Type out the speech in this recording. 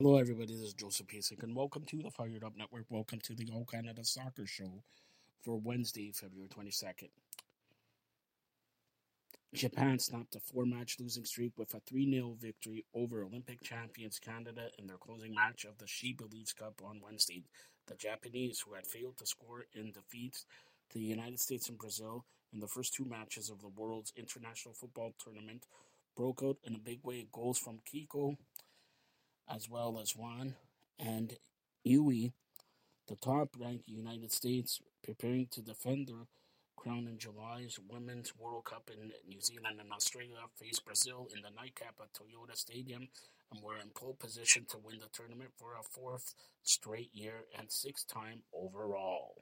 Hello, everybody. This is Joseph Pasek, and welcome to the Fired Up Network. Welcome to the All Canada Soccer Show for Wednesday, February 22nd. Japan snapped a four match losing streak with a 3 0 victory over Olympic champions Canada in their closing match of the She Believes Cup on Wednesday. The Japanese, who had failed to score in defeats to the United States and Brazil in the first two matches of the World's International Football Tournament, broke out in a big way. Goals from Kiko as well as Jun and Yui, the top-ranked United States, preparing to defend their crown in July's Women's World Cup in New Zealand and Australia, face Brazil in the nightcap at Toyota Stadium and were in pole position to win the tournament for a fourth straight year and sixth time overall.